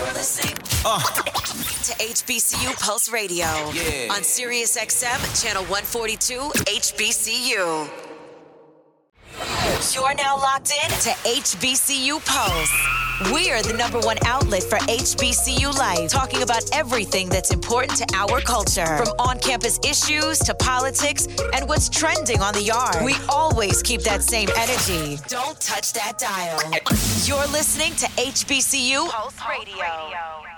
You're listening uh. to HBCU Pulse Radio yeah. on Sirius XM, channel 142, HBCU. You're now locked in to HBCU Pulse. We are the number one outlet for HBCU life, talking about everything that's important to our culture, from on campus issues to politics and what's trending on the yard. We always keep that same energy. Don't touch that dial. You're listening to HBCU Pulse Radio.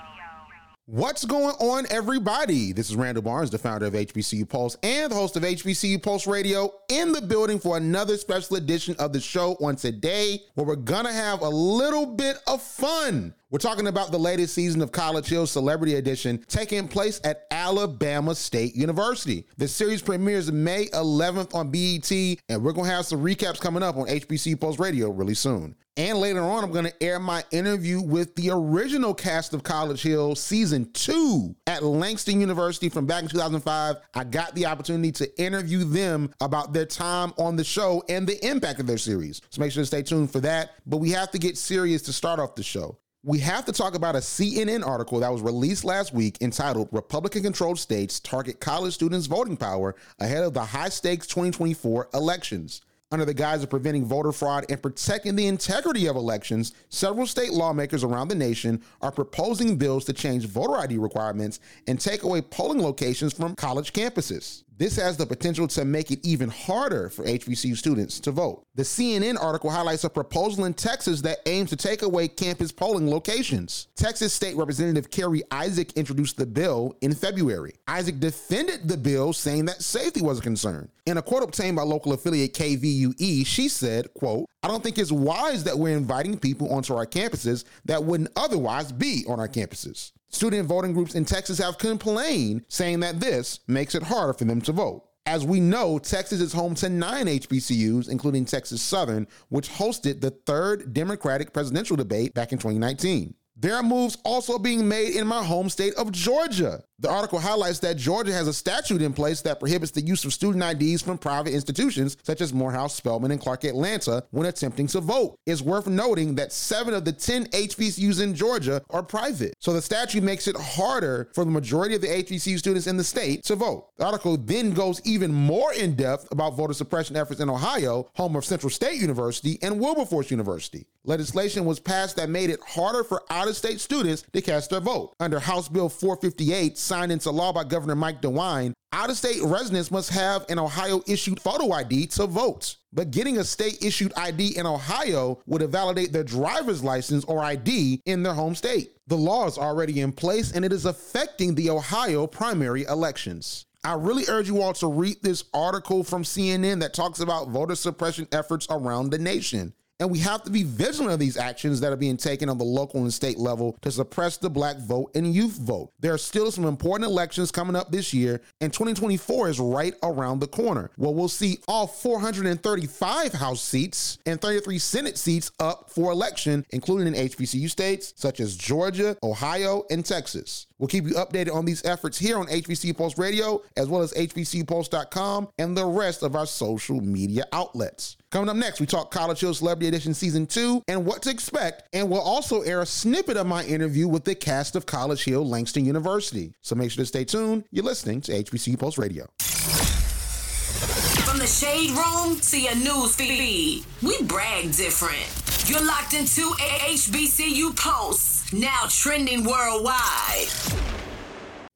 What's going on, everybody? This is Randall Barnes, the founder of HBCU Pulse and the host of HBCU Pulse Radio, in the building for another special edition of the show on today, where we're gonna have a little bit of fun. We're talking about the latest season of College Hill Celebrity Edition taking place at Alabama State University. The series premieres May 11th on BET, and we're going to have some recaps coming up on HBC Pulse Radio really soon. And later on, I'm going to air my interview with the original cast of College Hill season two at Langston University from back in 2005. I got the opportunity to interview them about their time on the show and the impact of their series. So make sure to stay tuned for that. But we have to get serious to start off the show we have to talk about a CNN article that was released last week entitled Republican Controlled States Target College Students' Voting Power Ahead of the High Stakes 2024 Elections. Under the guise of preventing voter fraud and protecting the integrity of elections, several state lawmakers around the nation are proposing bills to change voter ID requirements and take away polling locations from college campuses. This has the potential to make it even harder for HBCU students to vote. The CNN article highlights a proposal in Texas that aims to take away campus polling locations. Texas State Representative Carrie Isaac introduced the bill in February. Isaac defended the bill, saying that safety was a concern. In a quote obtained by local affiliate KVUE, she said, quote, I don't think it's wise that we're inviting people onto our campuses that wouldn't otherwise be on our campuses. Student voting groups in Texas have complained, saying that this makes it harder for them to vote. As we know, Texas is home to nine HBCUs, including Texas Southern, which hosted the third Democratic presidential debate back in 2019. There are moves also being made in my home state of Georgia. The article highlights that Georgia has a statute in place that prohibits the use of student IDs from private institutions such as Morehouse, Spelman, and Clark Atlanta when attempting to vote. It's worth noting that seven of the 10 HBCUs in Georgia are private. So the statute makes it harder for the majority of the HBCU students in the state to vote. The article then goes even more in depth about voter suppression efforts in Ohio, home of Central State University and Wilberforce University. Legislation was passed that made it harder for out of state students to cast their vote. Under House Bill 458, signed into law by Governor Mike DeWine, out of state residents must have an Ohio issued photo ID to vote. But getting a state issued ID in Ohio would invalidate their driver's license or ID in their home state. The law is already in place and it is affecting the Ohio primary elections. I really urge you all to read this article from CNN that talks about voter suppression efforts around the nation. And we have to be vigilant of these actions that are being taken on the local and state level to suppress the black vote and youth vote. There are still some important elections coming up this year, and 2024 is right around the corner. Well, we'll see all 435 House seats and 33 Senate seats up for election, including in HBCU states such as Georgia, Ohio, and Texas. We'll keep you updated on these efforts here on HBCU Pulse Radio, as well as HBCUPulse.com and the rest of our social media outlets. Coming up next, we talk College Hill Celebrity Edition Season 2 and what to expect, and we'll also air a snippet of my interview with the cast of College Hill Langston University. So make sure to stay tuned. You're listening to HBCU Pulse Radio. From the shade room to your news feed, we brag different. You're locked into HBCU Pulse, now trending worldwide.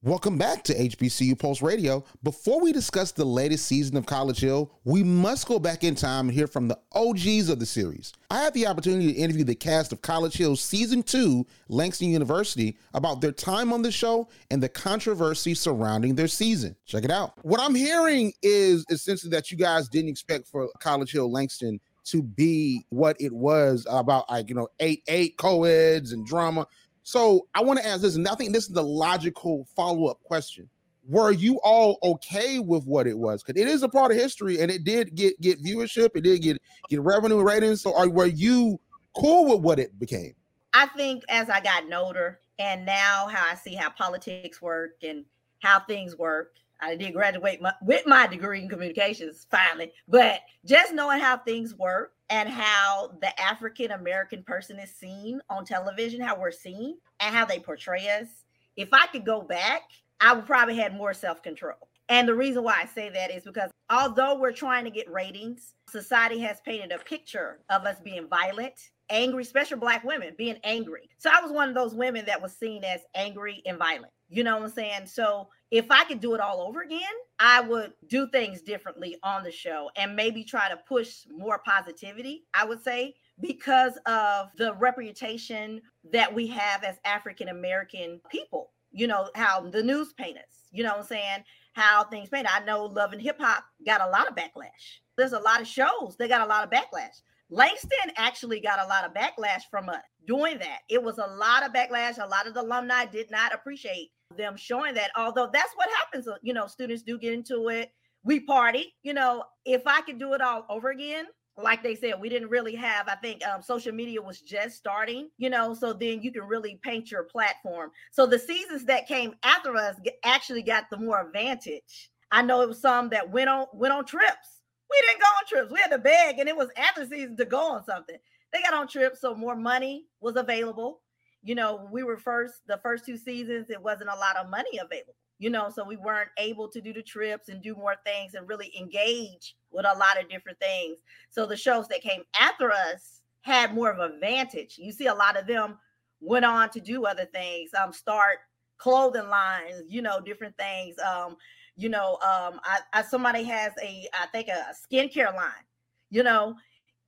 Welcome back to HBCU Pulse Radio. Before we discuss the latest season of College Hill, we must go back in time and hear from the OGs of the series. I had the opportunity to interview the cast of College Hill Season 2, Langston University, about their time on the show and the controversy surrounding their season. Check it out. What I'm hearing is essentially that you guys didn't expect for College Hill Langston to be what it was about, like, you know, 8 8 co eds and drama so I want to ask this, and I think this is the logical follow up question. Were you all okay with what it was? Because it is a part of history, and it did get get viewership, it did get get revenue ratings. So, are were you cool with what it became? I think as I got older, and now how I see how politics work and how things work. I did graduate my, with my degree in communications finally, but just knowing how things work and how the African American person is seen on television, how we're seen, and how they portray us. If I could go back, I would probably had more self control. And the reason why I say that is because although we're trying to get ratings, society has painted a picture of us being violent, angry, especially black women being angry. So I was one of those women that was seen as angry and violent. You know what I'm saying? So if I could do it all over again, I would do things differently on the show and maybe try to push more positivity, I would say, because of the reputation that we have as African American people. You know, how the news paint us, you know what I'm saying? How things paint. I know Love and Hip Hop got a lot of backlash. There's a lot of shows that got a lot of backlash. Langston actually got a lot of backlash from us doing that. It was a lot of backlash. A lot of the alumni did not appreciate them showing that. Although that's what happens, uh, you know, students do get into it. We party, you know. If I could do it all over again, like they said, we didn't really have, I think um, social media was just starting, you know, so then you can really paint your platform. So the seasons that came after us actually got the more advantage. I know it was some that went on went on trips. We didn't go on trips. We had to beg, and it was after season to go on something. They got on trips, so more money was available you know, we were first the first two seasons, it wasn't a lot of money available, you know, so we weren't able to do the trips and do more things and really engage with a lot of different things. So the shows that came after us had more of a vantage. You see, a lot of them went on to do other things, um, start clothing lines, you know, different things. Um, you know, um, I, I somebody has a, I think a skincare line, you know,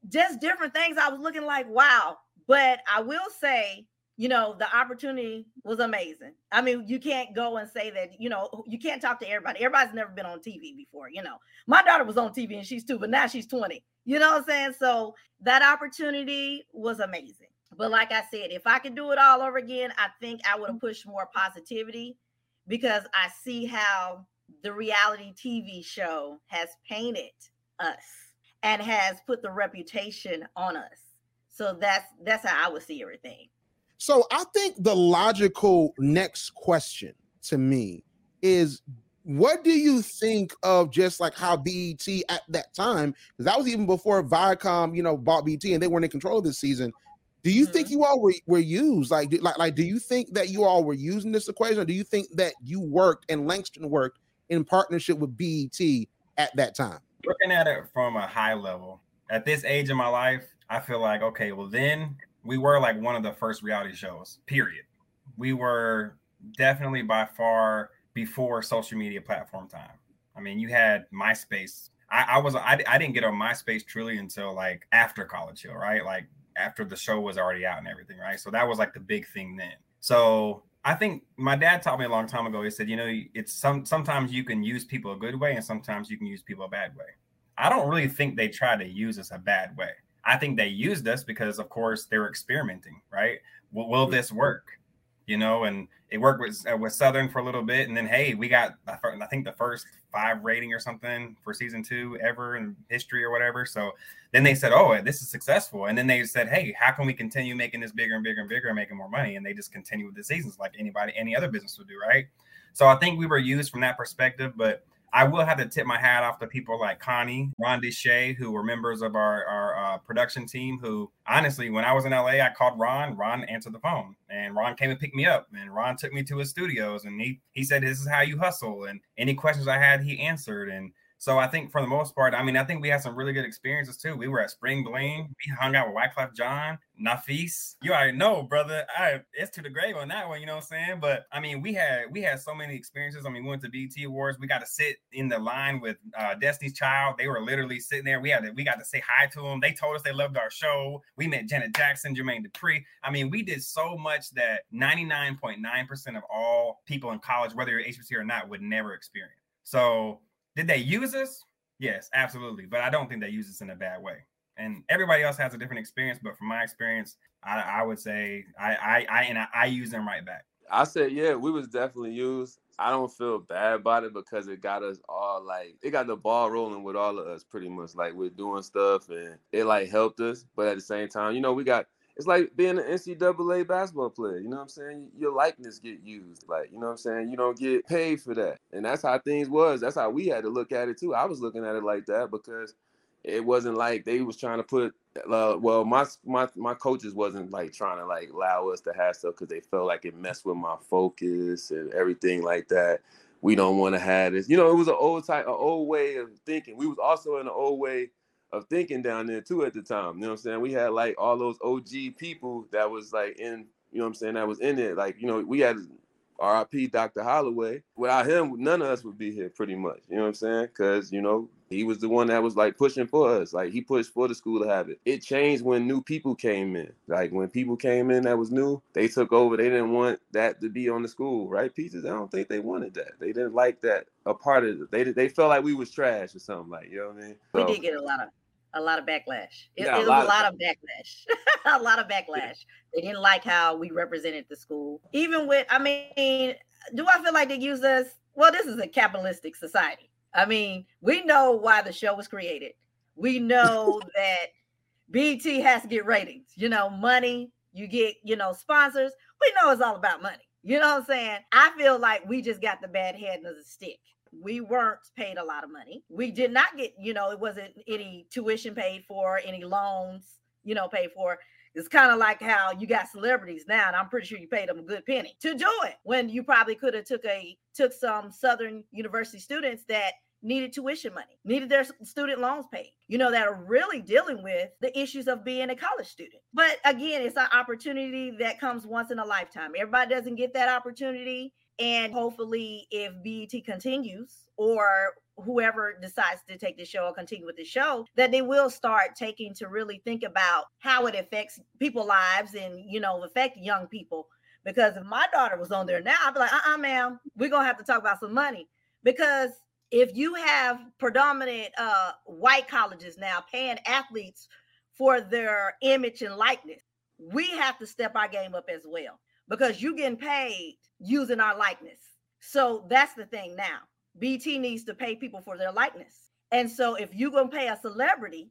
just different things. I was looking like, wow. But I will say you know, the opportunity was amazing. I mean, you can't go and say that, you know, you can't talk to everybody. Everybody's never been on TV before, you know. My daughter was on TV and she's two, but now she's 20. You know what I'm saying? So that opportunity was amazing. But like I said, if I could do it all over again, I think I would have pushed more positivity because I see how the reality TV show has painted us and has put the reputation on us. So that's that's how I would see everything. So I think the logical next question to me is what do you think of just like how BET at that time, because that was even before Viacom, you know, bought BET and they weren't in control of this season. Do you mm-hmm. think you all were, were used? Like, do, like, like, do you think that you all were using this equation, or do you think that you worked and Langston worked in partnership with BET at that time? Looking at it from a high level, at this age of my life, I feel like okay, well then we were like one of the first reality shows, period. We were definitely by far before social media platform time. I mean, you had MySpace. I, I was I, I didn't get on MySpace truly until like after College Hill, right? Like after the show was already out and everything, right? So that was like the big thing then. So I think my dad taught me a long time ago. He said, you know, it's some sometimes you can use people a good way and sometimes you can use people a bad way. I don't really think they try to use us a bad way. I think they used us because, of course, they were experimenting, right? Will, will this work? You know, and it worked with uh, with Southern for a little bit, and then hey, we got I think the first five rating or something for season two ever in history or whatever. So then they said, oh, this is successful, and then they said, hey, how can we continue making this bigger and bigger and bigger and making more money? And they just continue with the seasons like anybody, any other business would do, right? So I think we were used from that perspective, but I will have to tip my hat off to people like Connie, Ron Deshay, who were members of our, our uh, production team. Who honestly, when I was in LA, I called Ron. Ron answered the phone, and Ron came and picked me up. And Ron took me to his studios, and he he said, "This is how you hustle." And any questions I had, he answered. And so I think for the most part, I mean, I think we had some really good experiences too. We were at Spring Bling. We hung out with Wyclef Jean, Nafis. You already know, brother. I it's to the grave on that one, you know what I'm saying? But I mean, we had we had so many experiences. I mean, we went to BT Awards. We got to sit in the line with uh, Destiny's Child. They were literally sitting there. We had to, we got to say hi to them. They told us they loved our show. We met Janet Jackson, Jermaine Dupri. I mean, we did so much that 99.9% of all people in college, whether you're HBC or not, would never experience. So did they use us? Yes, absolutely. But I don't think they use us in a bad way. And everybody else has a different experience, but from my experience, I, I would say I, I, I and I, I use them right back. I said, yeah, we was definitely used. I don't feel bad about it because it got us all like it got the ball rolling with all of us pretty much. Like we're doing stuff and it like helped us. But at the same time, you know, we got it's like being an NCAA basketball player. You know what I'm saying? Your likeness get used. Like, you know what I'm saying? You don't get paid for that. And that's how things was. That's how we had to look at it too. I was looking at it like that because it wasn't like they was trying to put uh, well my my my coaches wasn't like trying to like allow us to have stuff because they felt like it messed with my focus and everything like that we don't want to have this you know it was an old type an old way of thinking we was also in an old way of thinking down there too at the time you know what i'm saying we had like all those og people that was like in you know what i'm saying that was in it like you know we had RIP Dr. Holloway. Without him, none of us would be here pretty much. You know what I'm saying? Because, you know, he was the one that was like pushing for us. Like he pushed for the school to have it. It changed when new people came in. Like when people came in that was new, they took over. They didn't want that to be on the school, right? Pieces. I don't think they wanted that. They didn't like that a part of it. They they felt like we was trash or something like, you know what I mean? So, we did get a lot of a lot of backlash. It, yeah, it was a lot, a lot of, of backlash. a lot of backlash. Yeah. They didn't like how we represented the school. Even with, I mean, do I feel like they used us? Well, this is a capitalistic society. I mean, we know why the show was created. We know that BT has to get ratings, you know, money, you get, you know, sponsors. We know it's all about money. You know what I'm saying? I feel like we just got the bad head of the stick. We weren't paid a lot of money. We did not get, you know, it wasn't any tuition paid for, any loans, you know, paid for. It's kind of like how you got celebrities now, and I'm pretty sure you paid them a good penny to do it when you probably could have took a took some Southern University students that needed tuition money, needed their student loans paid, you know, that are really dealing with the issues of being a college student. But again, it's an opportunity that comes once in a lifetime. Everybody doesn't get that opportunity. And hopefully, if BET continues or whoever decides to take the show or continue with the show, that they will start taking to really think about how it affects people's lives and, you know, affect young people. Because if my daughter was on there now, I'd be like, uh uh-uh, uh, ma'am, we're going to have to talk about some money. Because if you have predominant uh, white colleges now paying athletes for their image and likeness, we have to step our game up as well because you're getting paid using our likeness. So that's the thing now. BT needs to pay people for their likeness. And so if you're going to pay a celebrity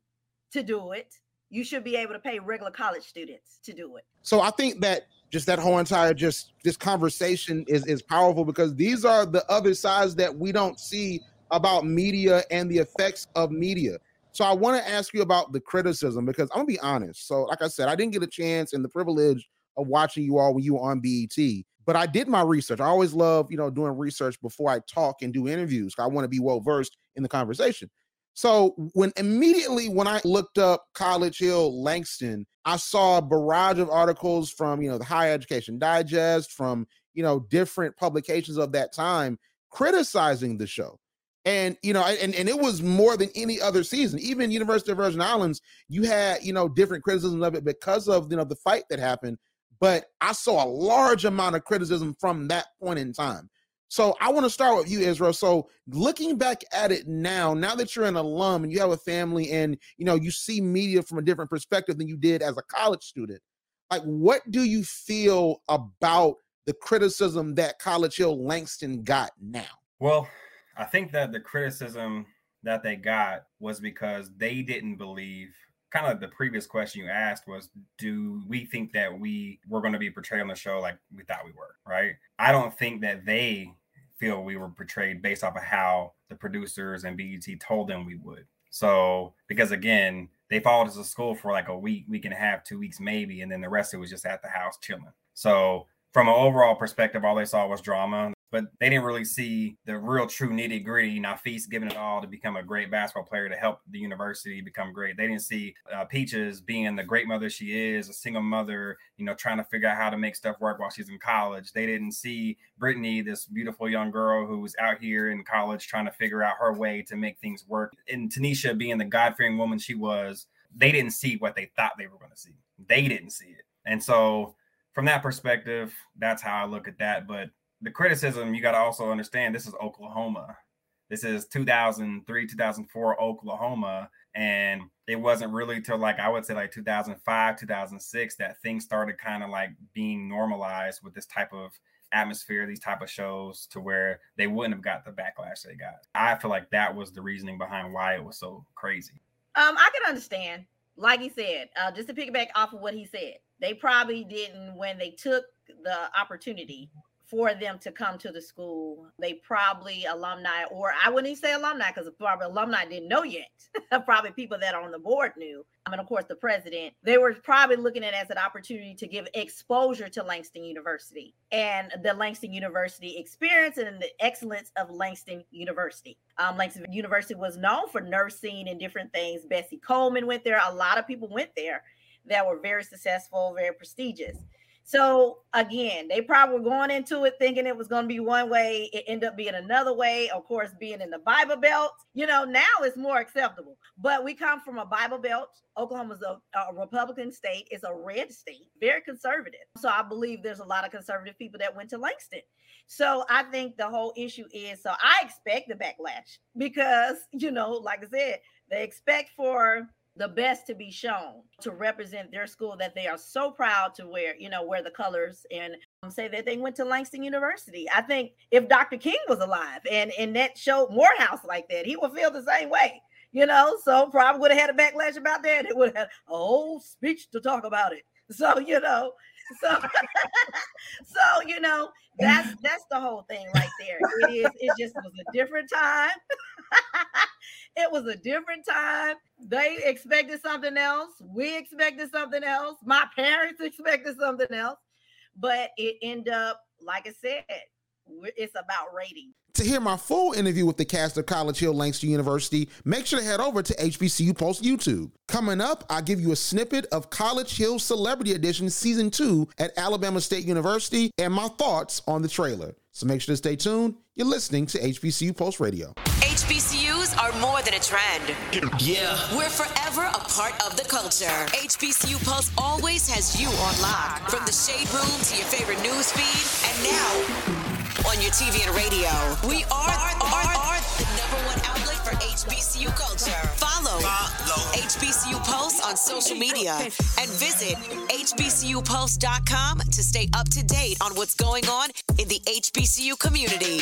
to do it, you should be able to pay regular college students to do it. So I think that just that whole entire just this conversation is is powerful because these are the other sides that we don't see about media and the effects of media. So I want to ask you about the criticism because I'm gonna be honest. So like I said, I didn't get a chance and the privilege of watching you all when you were on BET but I did my research. I always love, you know, doing research before I talk and do interviews. I want to be well versed in the conversation. So when immediately when I looked up College Hill Langston, I saw a barrage of articles from, you know, the Higher Education Digest, from, you know, different publications of that time criticizing the show. And you know, and, and it was more than any other season. Even University of Virgin Islands, you had, you know, different criticisms of it because of you know the fight that happened but I saw a large amount of criticism from that point in time. So I want to start with you, Israel. So looking back at it now, now that you're an alum and you have a family and you know you see media from a different perspective than you did as a college student, like what do you feel about the criticism that College Hill Langston got now? Well, I think that the criticism that they got was because they didn't believe kind of the previous question you asked was do we think that we were going to be portrayed on the show like we thought we were right? I don't think that they feel we were portrayed based off of how the producers and bet told them we would. So because again they followed us to school for like a week week and a half two weeks maybe and then the rest of it was just at the house chilling. So from an overall perspective all they saw was drama but they didn't really see the real true nitty gritty. Nafis giving it all to become a great basketball player to help the university become great. They didn't see uh, Peaches being the great mother she is, a single mother, you know, trying to figure out how to make stuff work while she's in college. They didn't see Brittany, this beautiful young girl who was out here in college trying to figure out her way to make things work. And Tanisha being the God fearing woman she was, they didn't see what they thought they were going to see. They didn't see it. And so, from that perspective, that's how I look at that. But the criticism you got to also understand this is Oklahoma. This is 2003, 2004 Oklahoma. And it wasn't really till like I would say like 2005, 2006 that things started kind of like being normalized with this type of atmosphere, these type of shows to where they wouldn't have got the backlash they got. I feel like that was the reasoning behind why it was so crazy. Um, I can understand. Like he said, uh, just to piggyback off of what he said, they probably didn't when they took the opportunity for them to come to the school. They probably alumni, or I wouldn't even say alumni because probably alumni didn't know yet. probably people that are on the board knew. I mean, of course, the president. They were probably looking at it as an opportunity to give exposure to Langston University and the Langston University experience and the excellence of Langston University. Um, Langston University was known for nursing and different things. Bessie Coleman went there. A lot of people went there that were very successful, very prestigious. So again, they probably were going into it thinking it was going to be one way. It ended up being another way. Of course, being in the Bible Belt, you know, now it's more acceptable. But we come from a Bible Belt. Oklahoma's a, a Republican state. It's a red state, very conservative. So I believe there's a lot of conservative people that went to Langston. So I think the whole issue is so I expect the backlash because, you know, like I said, they expect for the best to be shown to represent their school that they are so proud to wear, you know, wear the colors and um, say that they went to Langston University. I think if Dr. King was alive and and that showed Morehouse like that, he would feel the same way, you know. So probably would have had a backlash about that. It would have had a whole speech to talk about it. So you know, so so you know that's that's the whole thing right there. It is. It just was a different time. it was a different time. They expected something else. We expected something else. My parents expected something else. But it ended up, like I said, it's about rating. To hear my full interview with the cast of College Hill Langston University, make sure to head over to HBCU Pulse YouTube. Coming up, I'll give you a snippet of College Hill Celebrity Edition Season 2 at Alabama State University and my thoughts on the trailer. So make sure to stay tuned. You're listening to HBCU Pulse Radio. HBCUs are more than a trend. Yeah. We're forever a part of the culture. HBCU Pulse always has you on lock. From the shade room to your favorite news feed, and now on your TV and radio. We are, are, are the number one outlet for HBCU culture. Follow, Follow. HBCU Pulse on social media and visit HBCUPulse.com to stay up to date on what's going on in the HBCU community.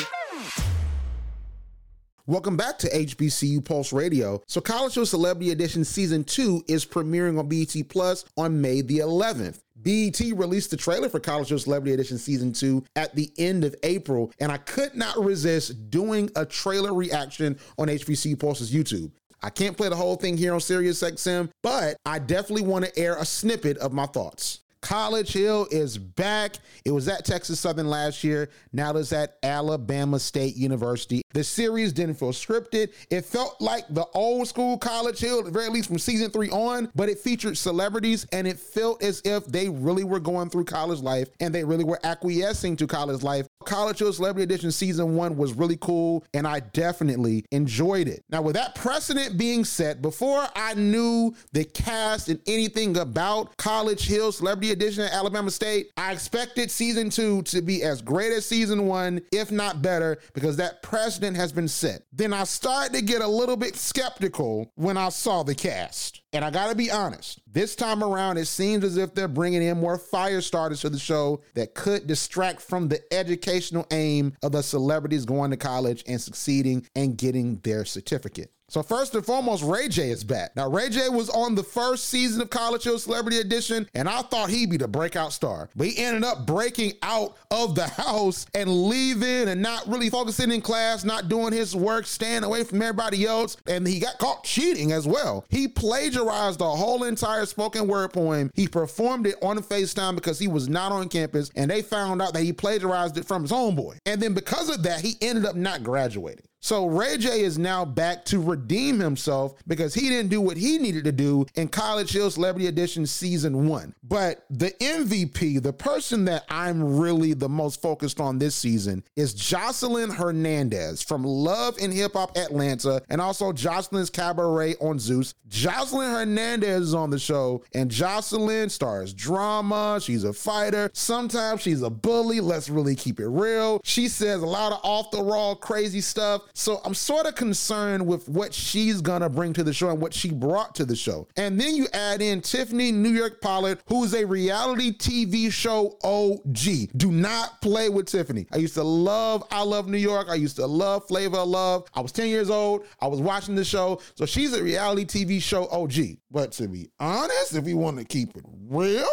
Welcome back to HBCU Pulse Radio. So, College Hill Celebrity Edition Season 2 is premiering on BET Plus on May the 11th. BET released the trailer for College Hill Celebrity Edition Season 2 at the end of April, and I could not resist doing a trailer reaction on HBCU Pulse's YouTube. I can't play the whole thing here on SiriusXM, but I definitely want to air a snippet of my thoughts. College Hill is back. It was at Texas Southern last year. Now it's at Alabama State University. The series didn't feel scripted. It felt like the old school College Hill, very least from season three on, but it featured celebrities and it felt as if they really were going through college life and they really were acquiescing to college life. College Hill Celebrity Edition season one was really cool and I definitely enjoyed it. Now, with that precedent being set, before I knew the cast and anything about College Hill Celebrity Edition at Alabama State, I expected season two to be as great as season one, if not better, because that precedent has been set. Then I started to get a little bit skeptical when I saw the cast. And I gotta be honest, this time around, it seems as if they're bringing in more fire starters to the show that could distract from the educational aim of the celebrities going to college and succeeding and getting their certificate. So first and foremost, Ray J is back. Now, Ray J was on the first season of College Hill Celebrity Edition, and I thought he'd be the breakout star. But he ended up breaking out of the house and leaving and not really focusing in class, not doing his work, staying away from everybody else. And he got caught cheating as well. He plagiarized the whole entire spoken word poem. He performed it on FaceTime because he was not on campus, and they found out that he plagiarized it from his homeboy. And then because of that, he ended up not graduating. So Ray J is now back to redeem himself because he didn't do what he needed to do in College Hill Celebrity Edition season one. But the MVP, the person that I'm really the most focused on this season, is Joseline Hernandez from Love and Hip Hop Atlanta and also Joseline's Cabaret on Zeus. Joseline Hernandez is on the show, and Joseline stars drama. She's a fighter. Sometimes she's a bully. Let's really keep it real. She says a lot of off the wall, crazy stuff. So I'm sort of concerned with what she's gonna bring to the show and what she brought to the show. And then you add in Tiffany New York Pollard, who's a reality TV show OG. Do not play with Tiffany. I used to love I Love New York. I used to love Flavor of Love. I was 10 years old. I was watching the show. So she's a reality TV show OG. But to be honest, if we want to keep it real,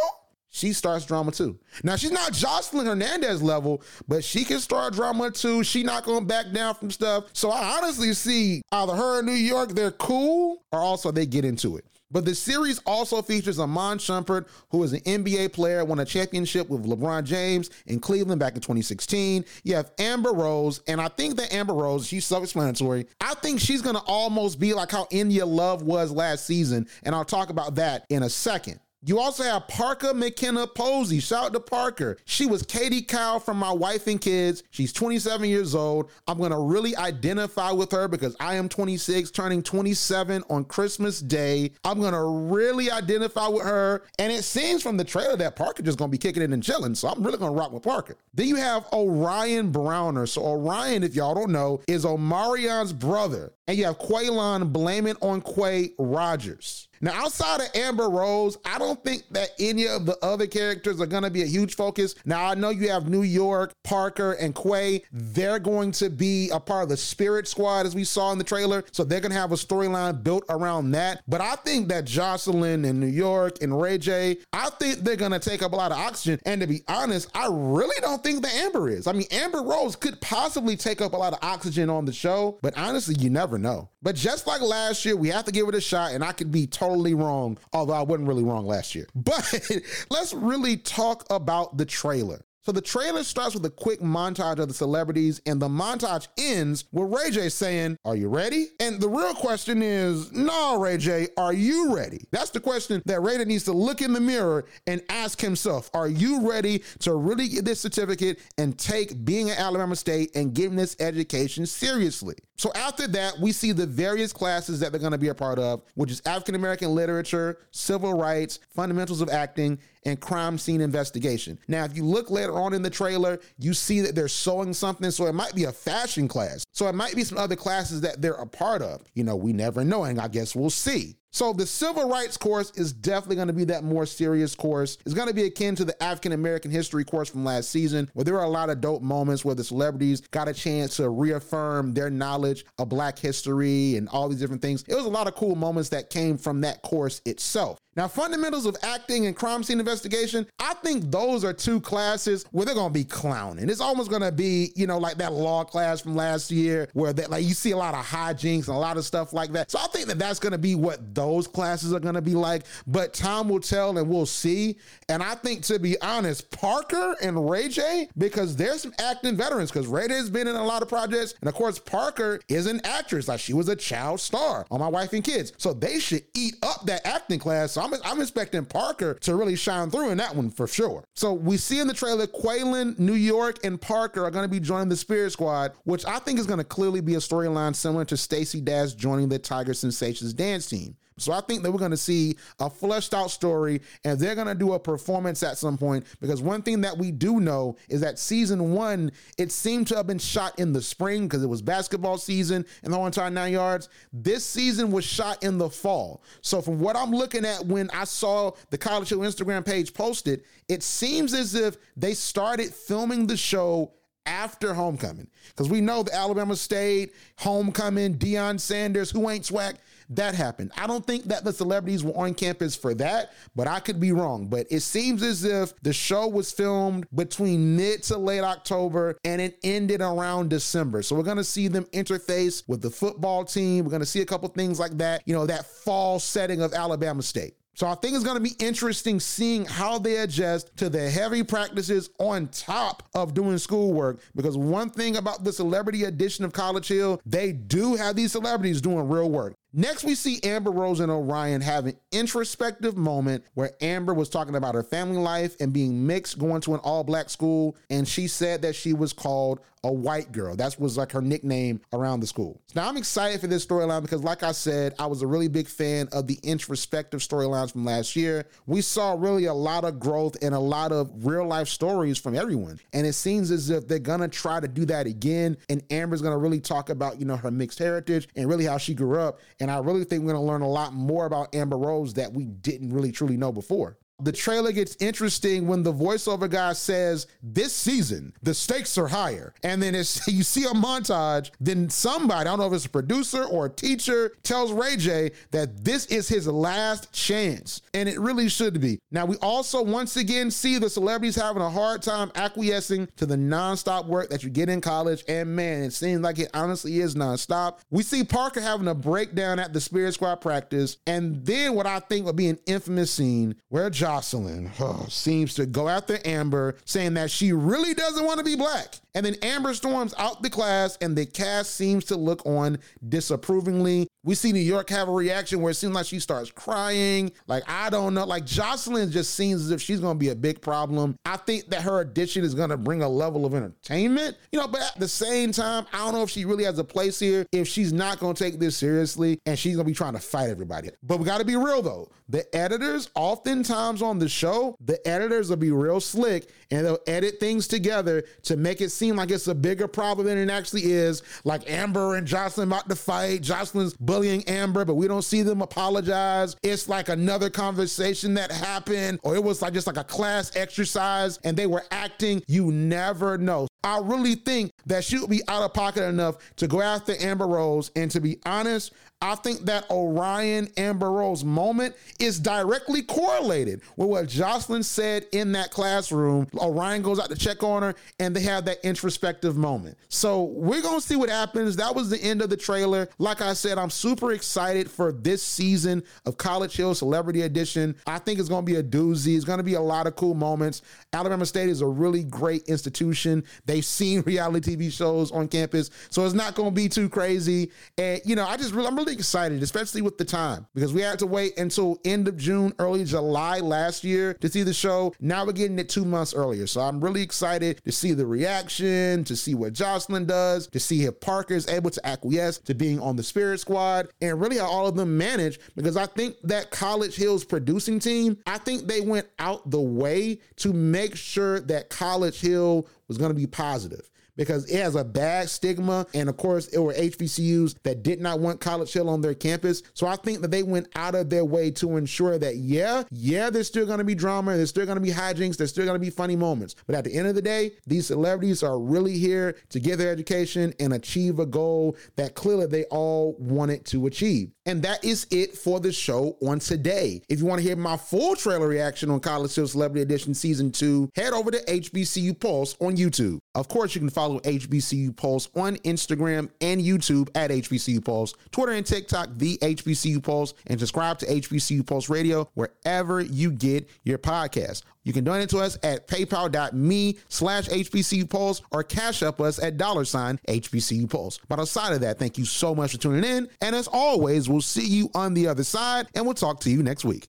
she starts drama too. Now she's not Joseline Hernandez level, but she can start drama too. She not gonna back down from stuff. So I honestly see either her in New York, they're cool, or also they get into it. But the series also features Iman Shumpert, who is an NBA player, won a championship with LeBron James in Cleveland back in 2016. You have Amber Rose, and I think that Amber Rose, she's self-explanatory. I think she's gonna almost be like how India Love was last season, and I'll talk about that in a second. You also have Parker McKenna Posey. Shout out to Parker. She was Kady Kyle from My Wife and Kids. She's 27 years old. I'm going to really identify with her because I am 26, turning 27 on Christmas Day. I'm going to really identify with her. And it seems from the trailer that Parker just going to be kicking it and chilling. So I'm really going to rock with Parker. Then you have O'Ryan Browner. So O'Ryan, if y'all don't know, is Omarion's brother. And you have Quaylon blaming on Quay Rogers. Now, outside of Amber Rose, I don't think that any of the other characters are going to be a huge focus. Now, I know you have New York, Parker, and Quay. They're going to be a part of the Spirit Squad, as we saw in the trailer. So they're going to have a storyline built around that. But I think that Joseline and New York and Ray J, I think they're going to take up a lot of oxygen. And to be honest, I really don't think that Amber is. I mean, Amber Rose could possibly take up a lot of oxygen on the show, but honestly, you never know. But just like last year, we have to give it a shot, and I could be totally totally wrong, although I wasn't really wrong last year. But let's really talk about the trailer. So the trailer starts with a quick montage of the celebrities, and the montage ends with Ray J saying, Are you ready? And the real question is, No, Ray J, are you ready? That's the question that Ray J needs to look in the mirror and ask himself, Are you ready to really get this certificate and take being at Alabama State and getting this education seriously? So after that, we see the various classes that they're going to be a part of, which is African American literature, civil rights, fundamentals of acting, and crime scene investigation. Now, if you look later on in the trailer, you see that they're sewing something. So it might be a fashion class. So it might be some other classes that they're a part of. You know, we never know, and I guess we'll see. So the civil rights course is definitely going to be that more serious course. It's going to be akin to the African American history course from last season, where there are a lot of dope moments where the celebrities got a chance to reaffirm their knowledge of Black history and all these different things. It was a lot of cool moments that came from that course itself. Now, fundamentals of acting and crime scene investigation, I think those are two classes where they're gonna be clowning. It's almost gonna be, you know, like that law class from last year where that like you see a lot of hijinks and a lot of stuff like that. So I think that that's gonna be what those classes are gonna be like. But time will tell and we'll see. And I think to be honest, Parker and Ray J, because there's some acting veterans, because Ray J has been in a lot of projects, and of course Parker is an actress, like she was a child star on My Wife and Kids. So they should eat up that acting class. So I'm, I'm expecting Parker to really shine through in that one for sure. So we see in the trailer, Quaylon, New York, and Parker are going to be joining the Spirit Squad, which I think is going to clearly be a storyline similar to Stacey Dash joining the Tiger Sensations dance team. So I think that we're going to see a fleshed out story and they're going to do a performance at some point because one thing that we do know is that season one, it seemed to have been shot in the spring because it was basketball season and the whole entire nine yards. This season was shot in the fall. So from what I'm looking at when I saw the College Hill Instagram page posted, it seems as if they started filming the show after homecoming because we know the Alabama State homecoming, Deion Sanders, who ain't swag that happened. I don't think that the celebrities were on campus for that, but I could be wrong. But it seems as if the show was filmed between mid to late October and it ended around December. So we're going to see them interface with the football team. We're going to see a couple things like that, you know, that fall setting of Alabama State. So I think it's going to be interesting seeing how they adjust to the heavy practices on top of doing schoolwork. Because one thing about the celebrity edition of College Hill, they do have these celebrities doing real work. Next, we see Amber Rose and O'Ryan have an introspective moment where Amber was talking about her family life and being mixed, going to an all black school. And she said that she was called a white girl. That was like her nickname around the school. Now, I'm excited for this storyline because, like I said, I was a really big fan of the introspective storylines from last year. We saw really a lot of growth and a lot of real life stories from everyone. And it seems as if they're going to try to do that again. And Amber's going to really talk about, you know, her mixed heritage and really how she grew up and I really think we're going to learn a lot more about Amber Rose that we didn't really truly know before. The trailer gets interesting when the voiceover guy says, This season, the stakes are higher. And then it's, you see a montage, then somebody, I don't know if it's a producer or a teacher, tells Ray J that this is his last chance. And it really should be. Now, we also once again see the celebrities having a hard time acquiescing to the nonstop work that you get in college. And man, it seems like it honestly is nonstop. We see Parker having a breakdown at the Spirit Squad practice. And then what I think would be an infamous scene where Joseline oh, seems to go after Amber, saying that she really doesn't want to be black. And then Amber storms out the class, and the cast seems to look on disapprovingly. We see New York have a reaction where it seems like she starts crying. Like, I don't know. Like, Joseline just seems as if she's going to be a big problem. I think that her addition is going to bring a level of entertainment, you know, but at the same time, I don't know if she really has a place here if she's not going to take this seriously and she's going to be trying to fight everybody. But we got to be real, though. The editors, oftentimes on the show, the editors will be real slick and they'll edit things together to make it seem like it's a bigger problem than it actually is. Like Amber and Joseline about to fight. Joseline's bullying Amber, but we don't see them apologize. It's like another conversation that happened, or it was like just like a class exercise and they were acting. You never know. I really think that she would be out of pocket enough to go after Amber Rose. And to be honest, I think that O'Ryan Amber moment is directly correlated with what Joseline said in that classroom. O'Ryan goes out to check on her and they have that introspective moment. So we're going to see what happens. That was the end of the trailer. Like I said, I'm super excited for this season of College Hill Celebrity Edition. I think it's going to be a doozy. It's going to be a lot of cool moments. Alabama State is a really great institution. They've seen reality TV shows on campus, so it's not going to be too crazy. And, you know, I just I'm really excited, especially with the time, because we had to wait until end of June, early July last year to see the show. Now we're getting it two months earlier. So I'm really excited to see the reaction, to see what Joseline does, to see if Parker is able to acquiesce to being on the Spirit Squad, and really how all of them manage. Because I think that College Hill's producing team, I think they went out the way to make sure that College Hill was going to be positive because it has a bad stigma. And of course, it were HBCUs that did not want College Hill on their campus. So I think that they went out of their way to ensure that, yeah, yeah, there's still going to be drama, there's still going to be hijinks, there's still going to be funny moments. But at the end of the day, these celebrities are really here to get their education and achieve a goal that clearly they all wanted to achieve. And that is it for the show on today. If you want to hear my full trailer reaction on College Hill Celebrity Edition Season 2, head over to HBCU Pulse on YouTube. Of course, you can follow HBCU Pulse on Instagram and YouTube at HBCU Pulse, Twitter and TikTok, the HBCU Pulse, and subscribe to HBCU Pulse Radio wherever you get your podcast. You can donate to us at paypal.me slash HBCU Pulse or Cash App us at dollar sign HBCU Pulse. But outside of that, thank you so much for tuning in. And as always, we'll see you on the other side and we'll talk to you next week.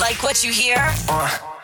Like what you hear? Uh,